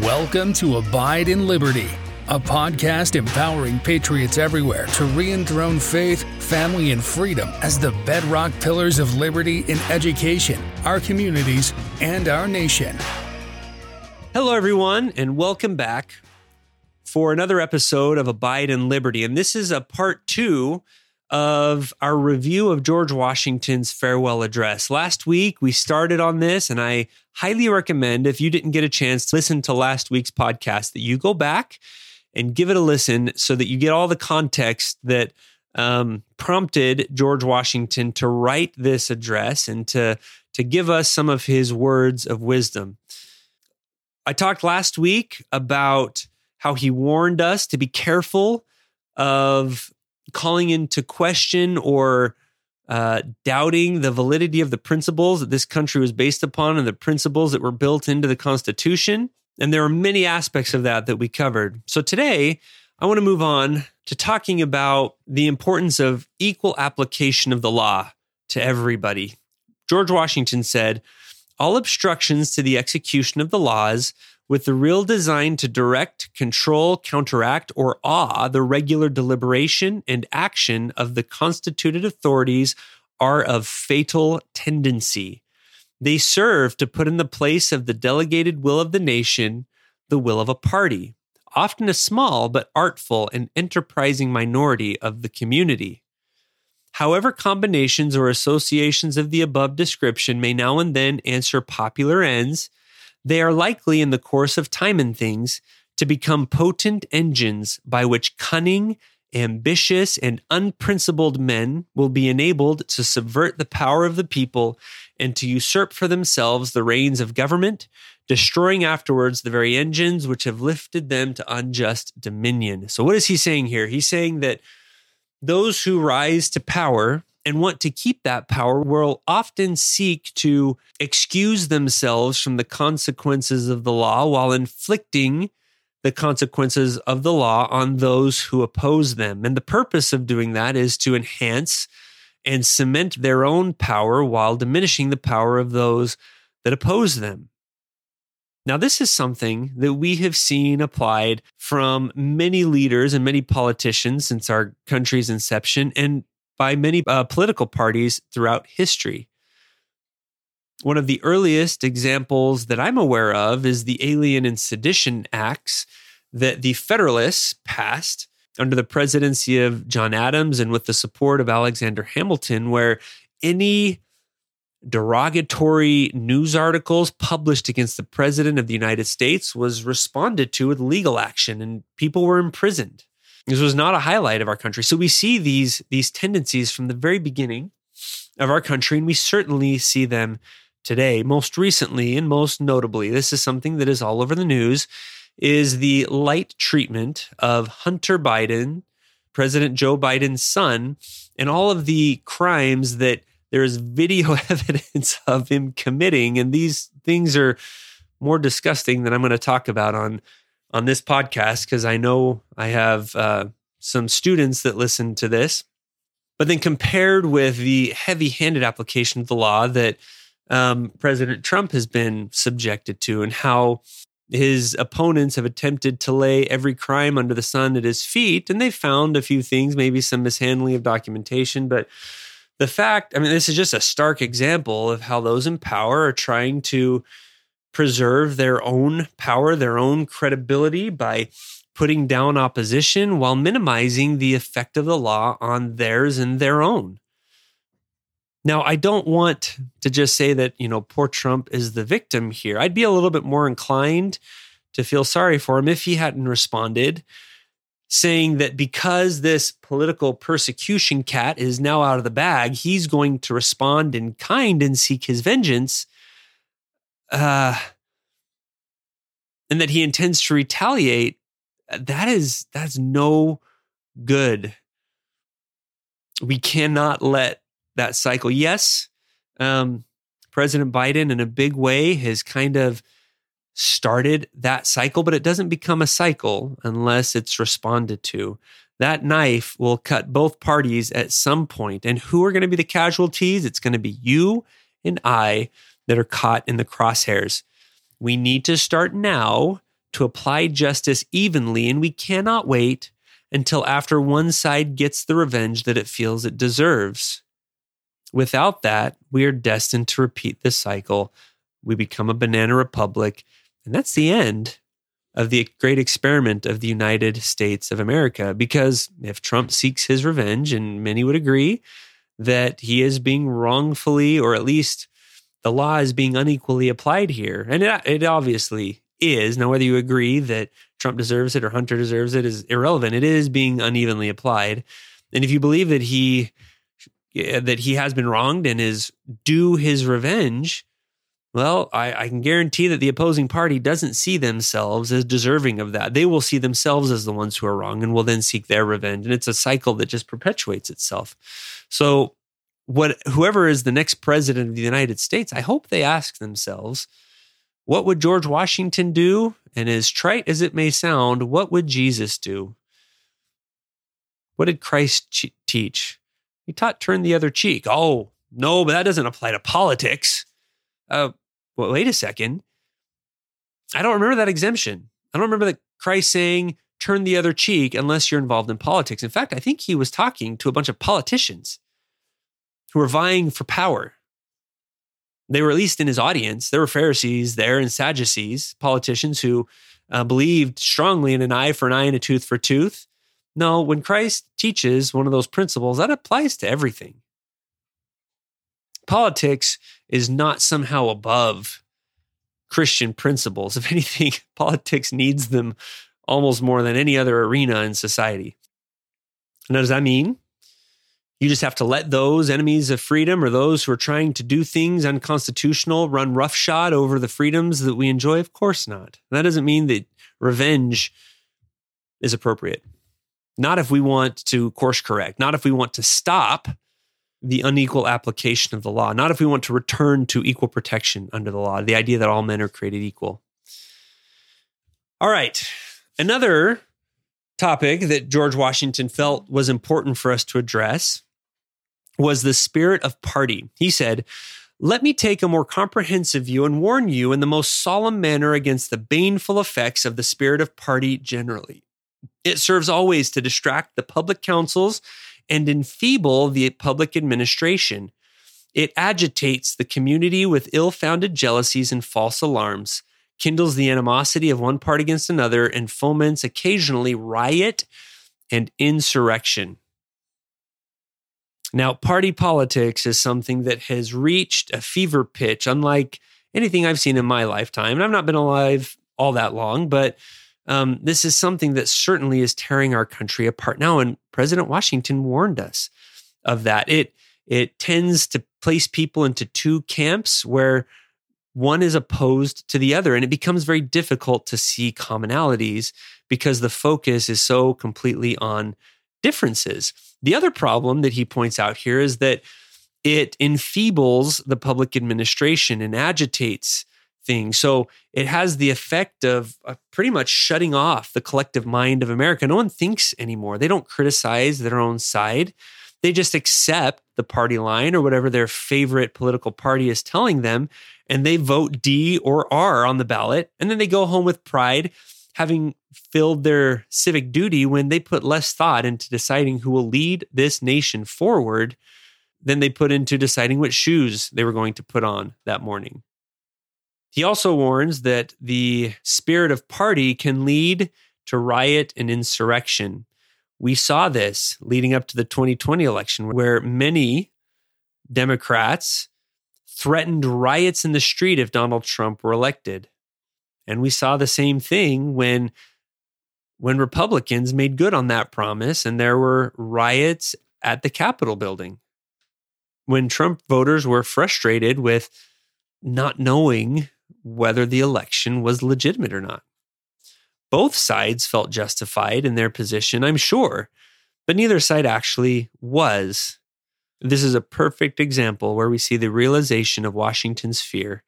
Welcome to Abide in Liberty, a podcast empowering patriots everywhere to re enthrone faith, family, and freedom as the bedrock pillars of liberty in education, our communities, and our nation. Hello, everyone, and welcome back for another episode of Abide in Liberty. And this is a part two of our review of George Washington's farewell address. Last week, we started on this, and I highly recommend if you didn't get a chance to listen to last week's podcast, that you go back and give it a listen so that you get all the context that um, prompted George Washington to write this address and to, to give us some of his words of wisdom. I talked last week about how he warned us to be careful of calling into question or uh, doubting the validity of the principles that this country was based upon and the principles that were built into the Constitution. And there are many aspects of that that we covered. So today, I want to move on to talking about the importance of equal application of the law to everybody. George Washington said, All obstructions to the execution of the laws with the real design to direct, control, counteract, or awe the regular deliberation and action of the constituted authorities are of fatal tendency. They serve to put in the place of the delegated will of the nation the will of a party, often a small but artful and enterprising minority of the community. However, combinations or associations of the above description may now and then answer popular ends, they are likely in the course of time and things to become potent engines by which cunning, ambitious, and unprincipled men will be enabled to subvert the power of the people and to usurp for themselves the reins of government, destroying afterwards the very engines which have lifted them to unjust dominion. So, what is he saying here? He's saying that those who rise to power and want to keep that power will often seek to excuse themselves from the consequences of the law while inflicting the consequences of the law on those who oppose them. And the purpose of doing that is to enhance and cement their own power while diminishing the power of those that oppose them. Now, this is something that we have seen applied from many leaders and many politicians since our country's inception. And by many uh, political parties throughout history. One of the earliest examples that I'm aware of is the Alien and Sedition Acts that the Federalists passed under the presidency of John Adams and with the support of Alexander Hamilton, where any derogatory news articles published against the president of the United States was responded to with legal action and people were imprisoned. This was not a highlight of our country. So we see these these tendencies from the very beginning of our country, and we certainly see them today. Most recently and most notably, this is something that is all over the news, is the light treatment of Hunter Biden, President Joe Biden's son, and all of the crimes that there is video evidence of him committing. And these things are more disgusting than I'm going to talk about on on this podcast because I know I have uh, some students that listen to this. But then compared with the heavy handed application of the law that um, President Trump has been subjected to and how his opponents have attempted to lay every crime under the sun at his feet. And they found a few things, maybe some mishandling of documentation. But the fact, I mean, this is just a stark example of how those in power are trying to preserve their own power, their own credibility by putting down opposition while minimizing the effect of the law on theirs and their own. Now, I don't want to just say that, you know, poor Trump is the victim here. I'd be a little bit more inclined to feel sorry for him if he hadn't responded, saying that because this political persecution cat is now out of the bag, he's going to respond in kind and seek his vengeance uh, and that he intends to retaliate, that is that's no good. We cannot let that cycle. Yes, um, President Biden, in a big way, has kind of started that cycle, but it doesn't become a cycle unless it's responded to. That knife will cut both parties at some point. And who are going to be the casualties? It's going to be you and I that are caught in the crosshairs. We need to start now to apply justice evenly, and we cannot wait until after one side gets the revenge that it feels it deserves. Without that, we are destined to repeat this cycle. We become a banana republic, and that's the end of the great experiment of the United States of America. Because if Trump seeks his revenge, and many would agree that he is being wrongfully, or at least the law is being unequally applied here, and it, it obviously is. Now, whether you agree that Trump deserves it or Hunter deserves it is irrelevant. It is being unevenly applied. And if you believe that he that he has been wronged and is due his revenge, well, I, I, can guarantee that the opposing party doesn't see themselves as deserving of that. They will see themselves as the ones who are wrong and will then seek their revenge. And it's a cycle that just perpetuates itself. So, what whoever is the next president of the United States, I hope they ask themselves, what would George Washington do? And as trite as it may sound, what would Jesus do? What did Christ teach? He taught turn the other cheek. Oh, no, but that doesn't apply to politics. Uh, well, wait a second. I don't remember that exemption. I don't remember that Christ saying, turn the other cheek unless you're involved in politics. In fact, I think he was talking to a bunch of politicians who were vying for power. They were at least in his audience. There were Pharisees there and Sadducees, politicians who uh, believed strongly in an eye for an eye and a tooth for tooth. No, when Christ teaches one of those principles, that applies to everything. Politics is not somehow above Christian principles. If anything, politics needs them almost more than any other arena in society. Now, does that mean you just have to let those enemies of freedom or those who are trying to do things unconstitutional run roughshod over the freedoms that we enjoy? Of course not. That doesn't mean that revenge is appropriate. Not if we want to course correct, not if we want to stop the unequal application of the law, not if we want to return to equal protection under the law, the idea that all men are created equal. All right. Another topic that George Washington felt was important for us to address was the spirit of party. He said, Let me take a more comprehensive view and warn you in the most solemn manner against the baneful effects of the spirit of party generally. It serves always to distract the public councils and enfeeble the public administration. It agitates the community with ill founded jealousies and false alarms, kindles the animosity of one part against another, and foments occasionally riot and insurrection. Now, party politics is something that has reached a fever pitch, unlike anything I've seen in my lifetime. And I've not been alive all that long, but um, this is something that certainly is tearing our country apart now. And President Washington warned us of that. It it tends to place people into two camps where one is opposed to the other, and it becomes very difficult to see commonalities because the focus is so completely on differences. The other problem that he points out here is that it enfeebles the public administration and agitates things. So it has the effect of uh, pretty much shutting off the collective mind of America. No one thinks anymore. They don't criticize their own side. They just accept the party line or whatever their favorite political party is telling them, and they vote D or R on the ballot. And then they go home with pride having filled their civic duty when they put less thought into deciding who will lead this nation forward than they put into deciding what shoes they were going to put on that morning. He also warns that the spirit of party can lead to riot and insurrection. We saw this leading up to the 2020 election, where many Democrats threatened riots in the street if Donald Trump were elected. And we saw the same thing when when Republicans made good on that promise and there were riots at the Capitol building. When Trump voters were frustrated with not knowing whether the election was legitimate or not. Both sides felt justified in their position, I'm sure, but neither side actually was. This is a perfect example where we see the realization of Washington's fear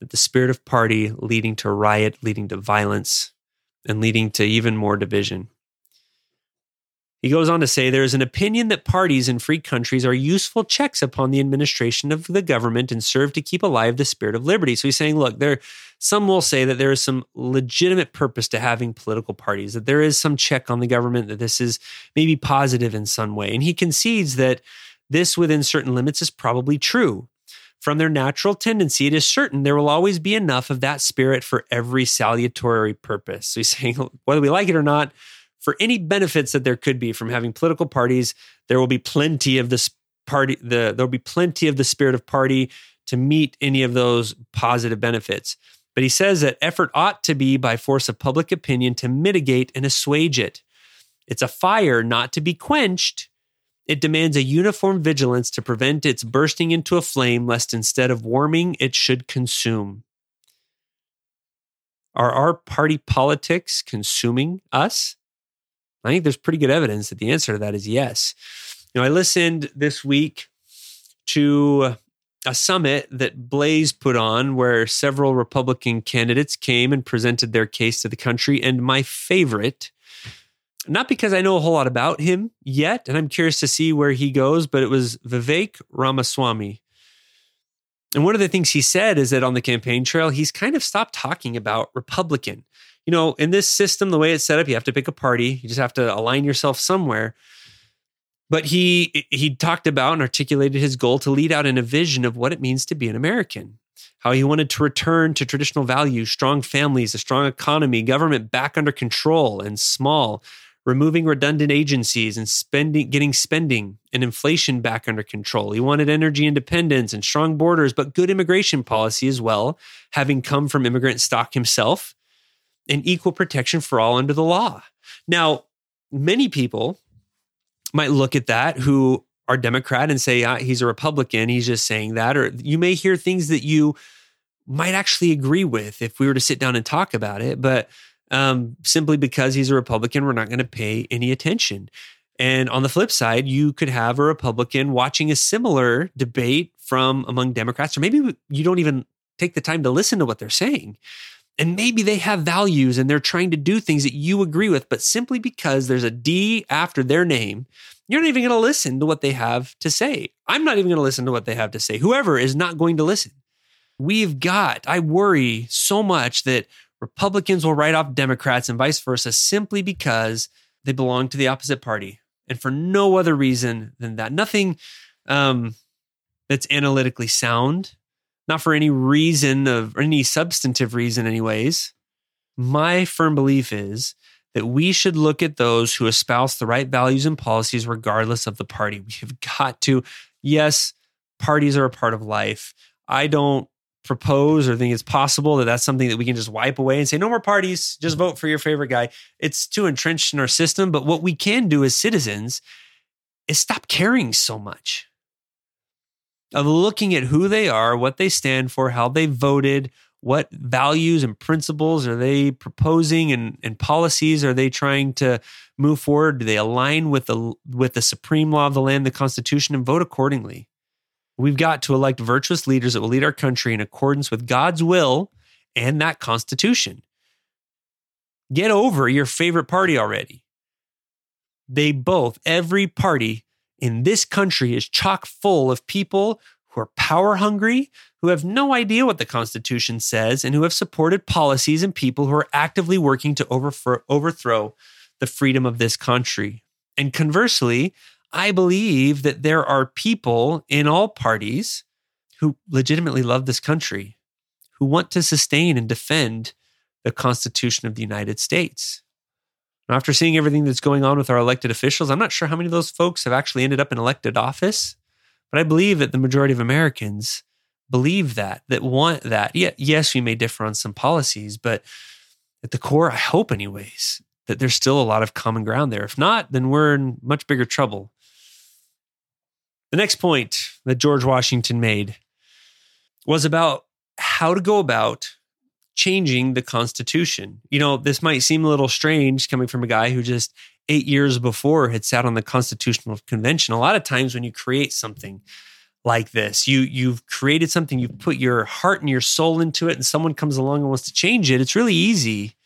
that the spirit of party leading to riot, leading to violence, and leading to even more division. He goes on to say there is an opinion that parties in free countries are useful checks upon the administration of the government and serve to keep alive the spirit of liberty. So he's saying, look, there some will say that there is some legitimate purpose to having political parties, that there is some check on the government, that this is maybe positive in some way. And he concedes that this within certain limits is probably true. From their natural tendency, it is certain there will always be enough of that spirit for every salutary purpose. So he's saying, whether we like it or not, for any benefits that there could be from having political parties, there will be plenty of this party. The there'll be plenty of the spirit of party to meet any of those positive benefits. But he says that effort ought to be by force of public opinion to mitigate and assuage it. It's a fire not to be quenched. It demands a uniform vigilance to prevent its bursting into a flame, lest instead of warming, it should consume. Are our party politics consuming us? I think there's pretty good evidence that the answer to that is yes. You know, I listened this week to a summit that Blaze put on where several Republican candidates came and presented their case to the country. And my favorite, not because I know a whole lot about him yet, and I'm curious to see where he goes, but it was Vivek Ramaswamy. And one of the things he said is that on the campaign trail, he's kind of stopped talking about Republican you know, in this system, the way it's set up, you have to pick a party. You just have to align yourself somewhere. But he he talked about and articulated his goal to lead out in a vision of what it means to be an American. How he wanted to return to traditional values, strong families, a strong economy, government back under control and small, removing redundant agencies and spending getting spending and inflation back under control. He wanted energy independence and strong borders, but good immigration policy as well, having come from immigrant stock himself and equal protection for all under the law. Now, many people might look at that who are Democrat and say ah, he's a Republican. He's just saying that. Or you may hear things that you might actually agree with if we were to sit down and talk about it. But um, simply because he's a Republican, we're not going to pay any attention. And on the flip side, you could have a Republican watching a similar debate from among Democrats, or maybe you don't even take the time to listen to what they're saying. And maybe they have values and they're trying to do things that you agree with, but simply because there's a D after their name, you're not even going to listen to what they have to say. I'm not even going to listen to what they have to say. Whoever is not going to listen. We've got, I worry so much that Republicans will write off Democrats and vice versa simply because they belong to the opposite party and for no other reason than that. Nothing um, that's analytically sound not for any reason of any substantive reason, anyways. My firm belief is that we should look at those who espouse the right values and policies regardless of the party. We have got to, yes, parties are a part of life. I don't propose or think it's possible that that's something that we can just wipe away and say, no more parties, just vote for your favorite guy. It's too entrenched in our system. But what we can do as citizens is stop caring so much of looking at who they are, what they stand for, how they voted, what values and principles are they proposing and, and policies are they trying to move forward? Do they align with the with the supreme law of the land, the Constitution, and vote accordingly? We've got to elect virtuous leaders that will lead our country in accordance with God's will and that Constitution. Get over your favorite party already. They both, every party in this country is chock full of people who are power hungry, who have no idea what the Constitution says, and who have supported policies and people who are actively working to overthrow the freedom of this country. And conversely, I believe that there are people in all parties who legitimately love this country, who want to sustain and defend the Constitution of the United States. After seeing everything that's going on with our elected officials, I'm not sure how many of those folks have actually ended up in elected office, but I believe that the majority of Americans believe that, that want that. Yeah, yes, we may differ on some policies, but at the core, I hope, anyways, that there's still a lot of common ground there. If not, then we're in much bigger trouble. The next point that George Washington made was about how to go about changing the Constitution. You know, this might seem a little strange coming from a guy who just eight years before had sat on the Constitutional Convention. A lot of times when you create something like this, you you've created something, you've put your heart and your soul into it, and someone comes along and wants to change it. It's really easy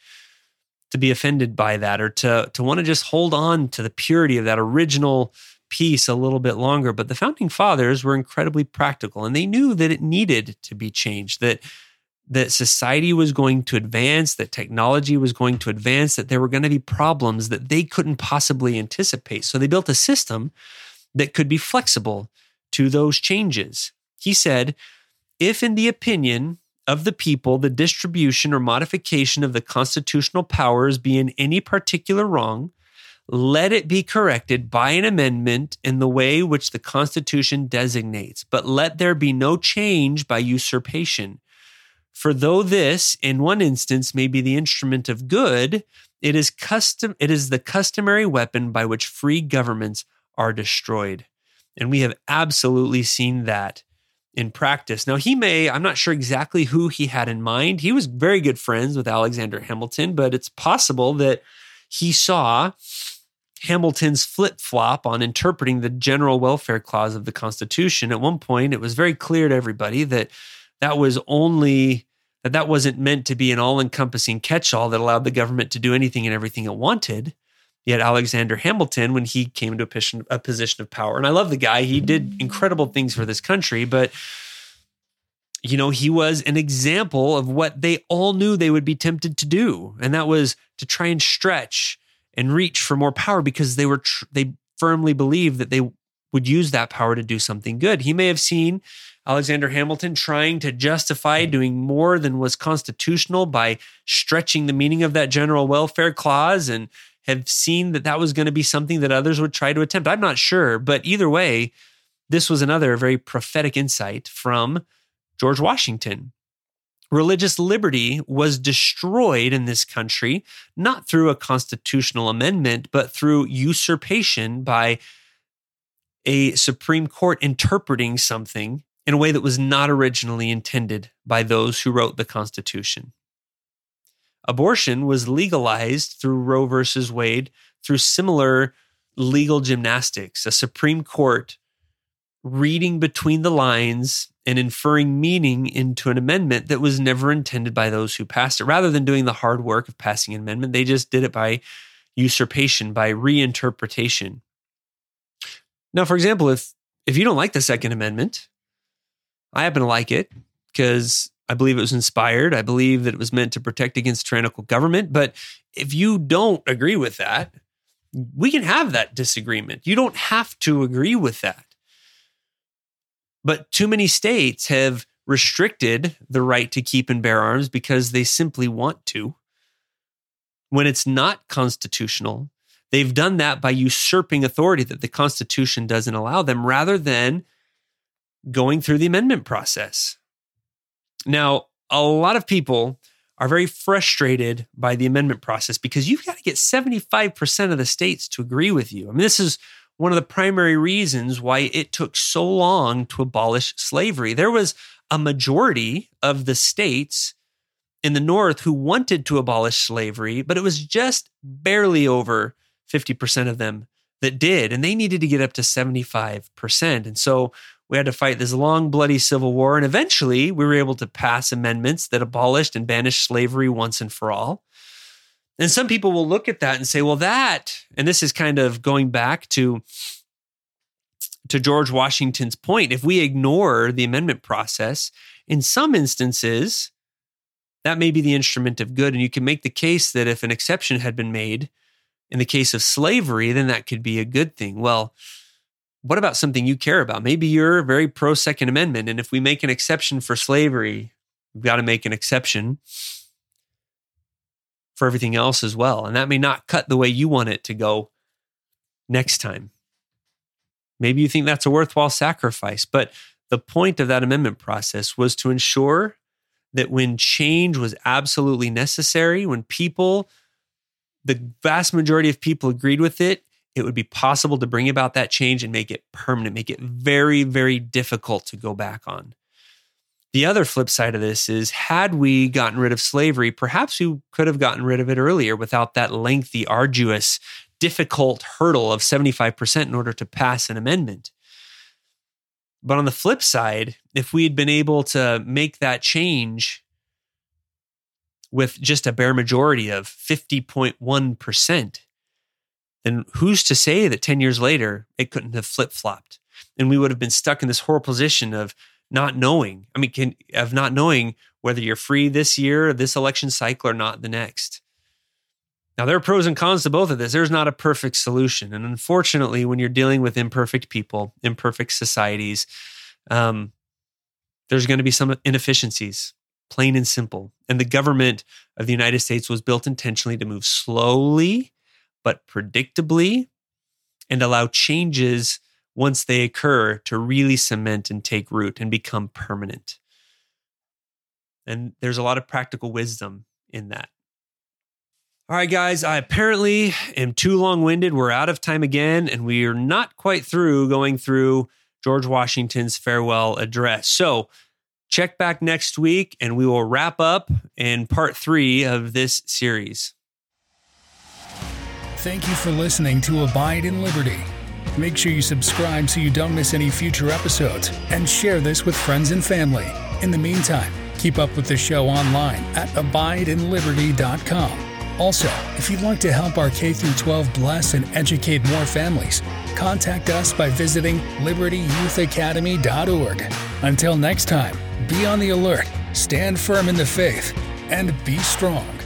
to be offended by that or to to want to just hold on to the purity of that original piece a little bit longer. But the founding fathers were incredibly practical and they knew that it needed to be changed, that that society was going to advance, that technology was going to advance, that there were going to be problems that they couldn't possibly anticipate. So they built a system that could be flexible to those changes. He said, if in the opinion of the people the distribution or modification of the constitutional powers be in any particular wrong, let it be corrected by an amendment in the way which the Constitution designates, but let there be no change by usurpation. For though this, in one instance, may be the instrument of good, it is custom it is the customary weapon by which free governments are destroyed. And we have absolutely seen that in practice. Now, he may, I'm not sure exactly who he had in mind. He was very good friends with Alexander Hamilton, but it's possible that he saw Hamilton's flip flop on interpreting the general welfare clause of the Constitution. At one point, it was very clear to everybody that that was only that that wasn't meant to be an all-encompassing catch-all that allowed the government to do anything and everything it wanted. Yet Alexander Hamilton, when he came to a position, a position of power, and I love the guy, he did incredible things for this country, but you know, he was an example of what they all knew they would be tempted to do, and that was to try and stretch and reach for more power because they were tr- they firmly believed that they would use that power to do something good. He may have seen Alexander Hamilton trying to justify doing more than was constitutional by stretching the meaning of that general welfare clause and have seen that that was going to be something that others would try to attempt. I'm not sure, but either way, this was another very prophetic insight from George Washington religious liberty was destroyed in this country, not through a constitutional amendment, but through usurpation by a Supreme Court interpreting something in a way that was not originally intended by those who wrote the Constitution. Abortion was legalized through Roe versus Wade through similar legal gymnastics, a Supreme Court reading between the lines and inferring meaning into an amendment that was never intended by those who passed it. Rather than doing the hard work of passing an amendment, they just did it by usurpation, by reinterpretation. Now, for example, if if you don't like the Second Amendment, I happen to like it because I believe it was inspired. I believe that it was meant to protect against tyrannical government. But if you don't agree with that, we can have that disagreement. You don't have to agree with that. But too many states have restricted the right to keep and bear arms because they simply want to. When it's not constitutional, they've done that by usurping authority that the Constitution doesn't allow them rather than going through the amendment process. Now, a lot of people are very frustrated by the amendment process because you've got to get 75% of the states to agree with you. I mean, this is one of the primary reasons why it took so long to abolish slavery. There was a majority of the states in the North who wanted to abolish slavery, but it was just barely over 50% of them that did. And they needed to get up to 75%. And so we had to fight this long, bloody civil war. And eventually we were able to pass amendments that abolished and banished slavery once and for all. And some people will look at that and say, well, that, and this is kind of going back to, to George Washington's point, if we ignore the amendment process, in some instances, that may be the instrument of good. And you can make the case that if an exception had been made in the case of slavery, then that could be a good thing. Well, what about something you care about? Maybe you're very pro Second Amendment. And if we make an exception for slavery, we've got to make an exception for everything else as well. And that may not cut the way you want it to go next time. Maybe you think that's a worthwhile sacrifice, but the point of that amendment process was to ensure that when change was absolutely necessary, when people, the vast majority of people agreed with it, it would be possible to bring about that change and make it permanent, make it very, very difficult to go back on. The other flip side of this is had we gotten rid of slavery, perhaps we could have gotten rid of it earlier without that lengthy, arduous, difficult hurdle of 75% in order to pass an amendment. But on the flip side, if we had been able to make that change with just a bare majority of 50.1%, then who's to say that 10 years later it couldn't have flip flopped? And we would have been stuck in this horrible position of not knowing. I mean, can, of not knowing whether you're free this year, this election cycle, or not the next. Now, there are pros and cons to both of this. There's not a perfect solution. And unfortunately, when you're dealing with imperfect people, imperfect societies, um, there's going to be some inefficiencies, plain and simple. And the government of the United States was built intentionally to move slowly, but predictably, and allow changes once they occur to really cement and take root and become permanent. And there's a lot of practical wisdom in that. All right, guys, I apparently am too long winded. We're out of time again, and we are not quite through going through George Washington's farewell address. So check back next week, and we will wrap up in part three of this series. Thank you for listening to Abide in Liberty. Make sure you subscribe so you don't miss any future episodes and share this with friends and family. In the meantime, keep up with the show online at abideinliberty.com. Also, if you'd like to help our K 12 bless and educate more families, contact us by visiting libertyyouthacademy.org. Until next time, be on the alert, stand firm in the faith, and be strong.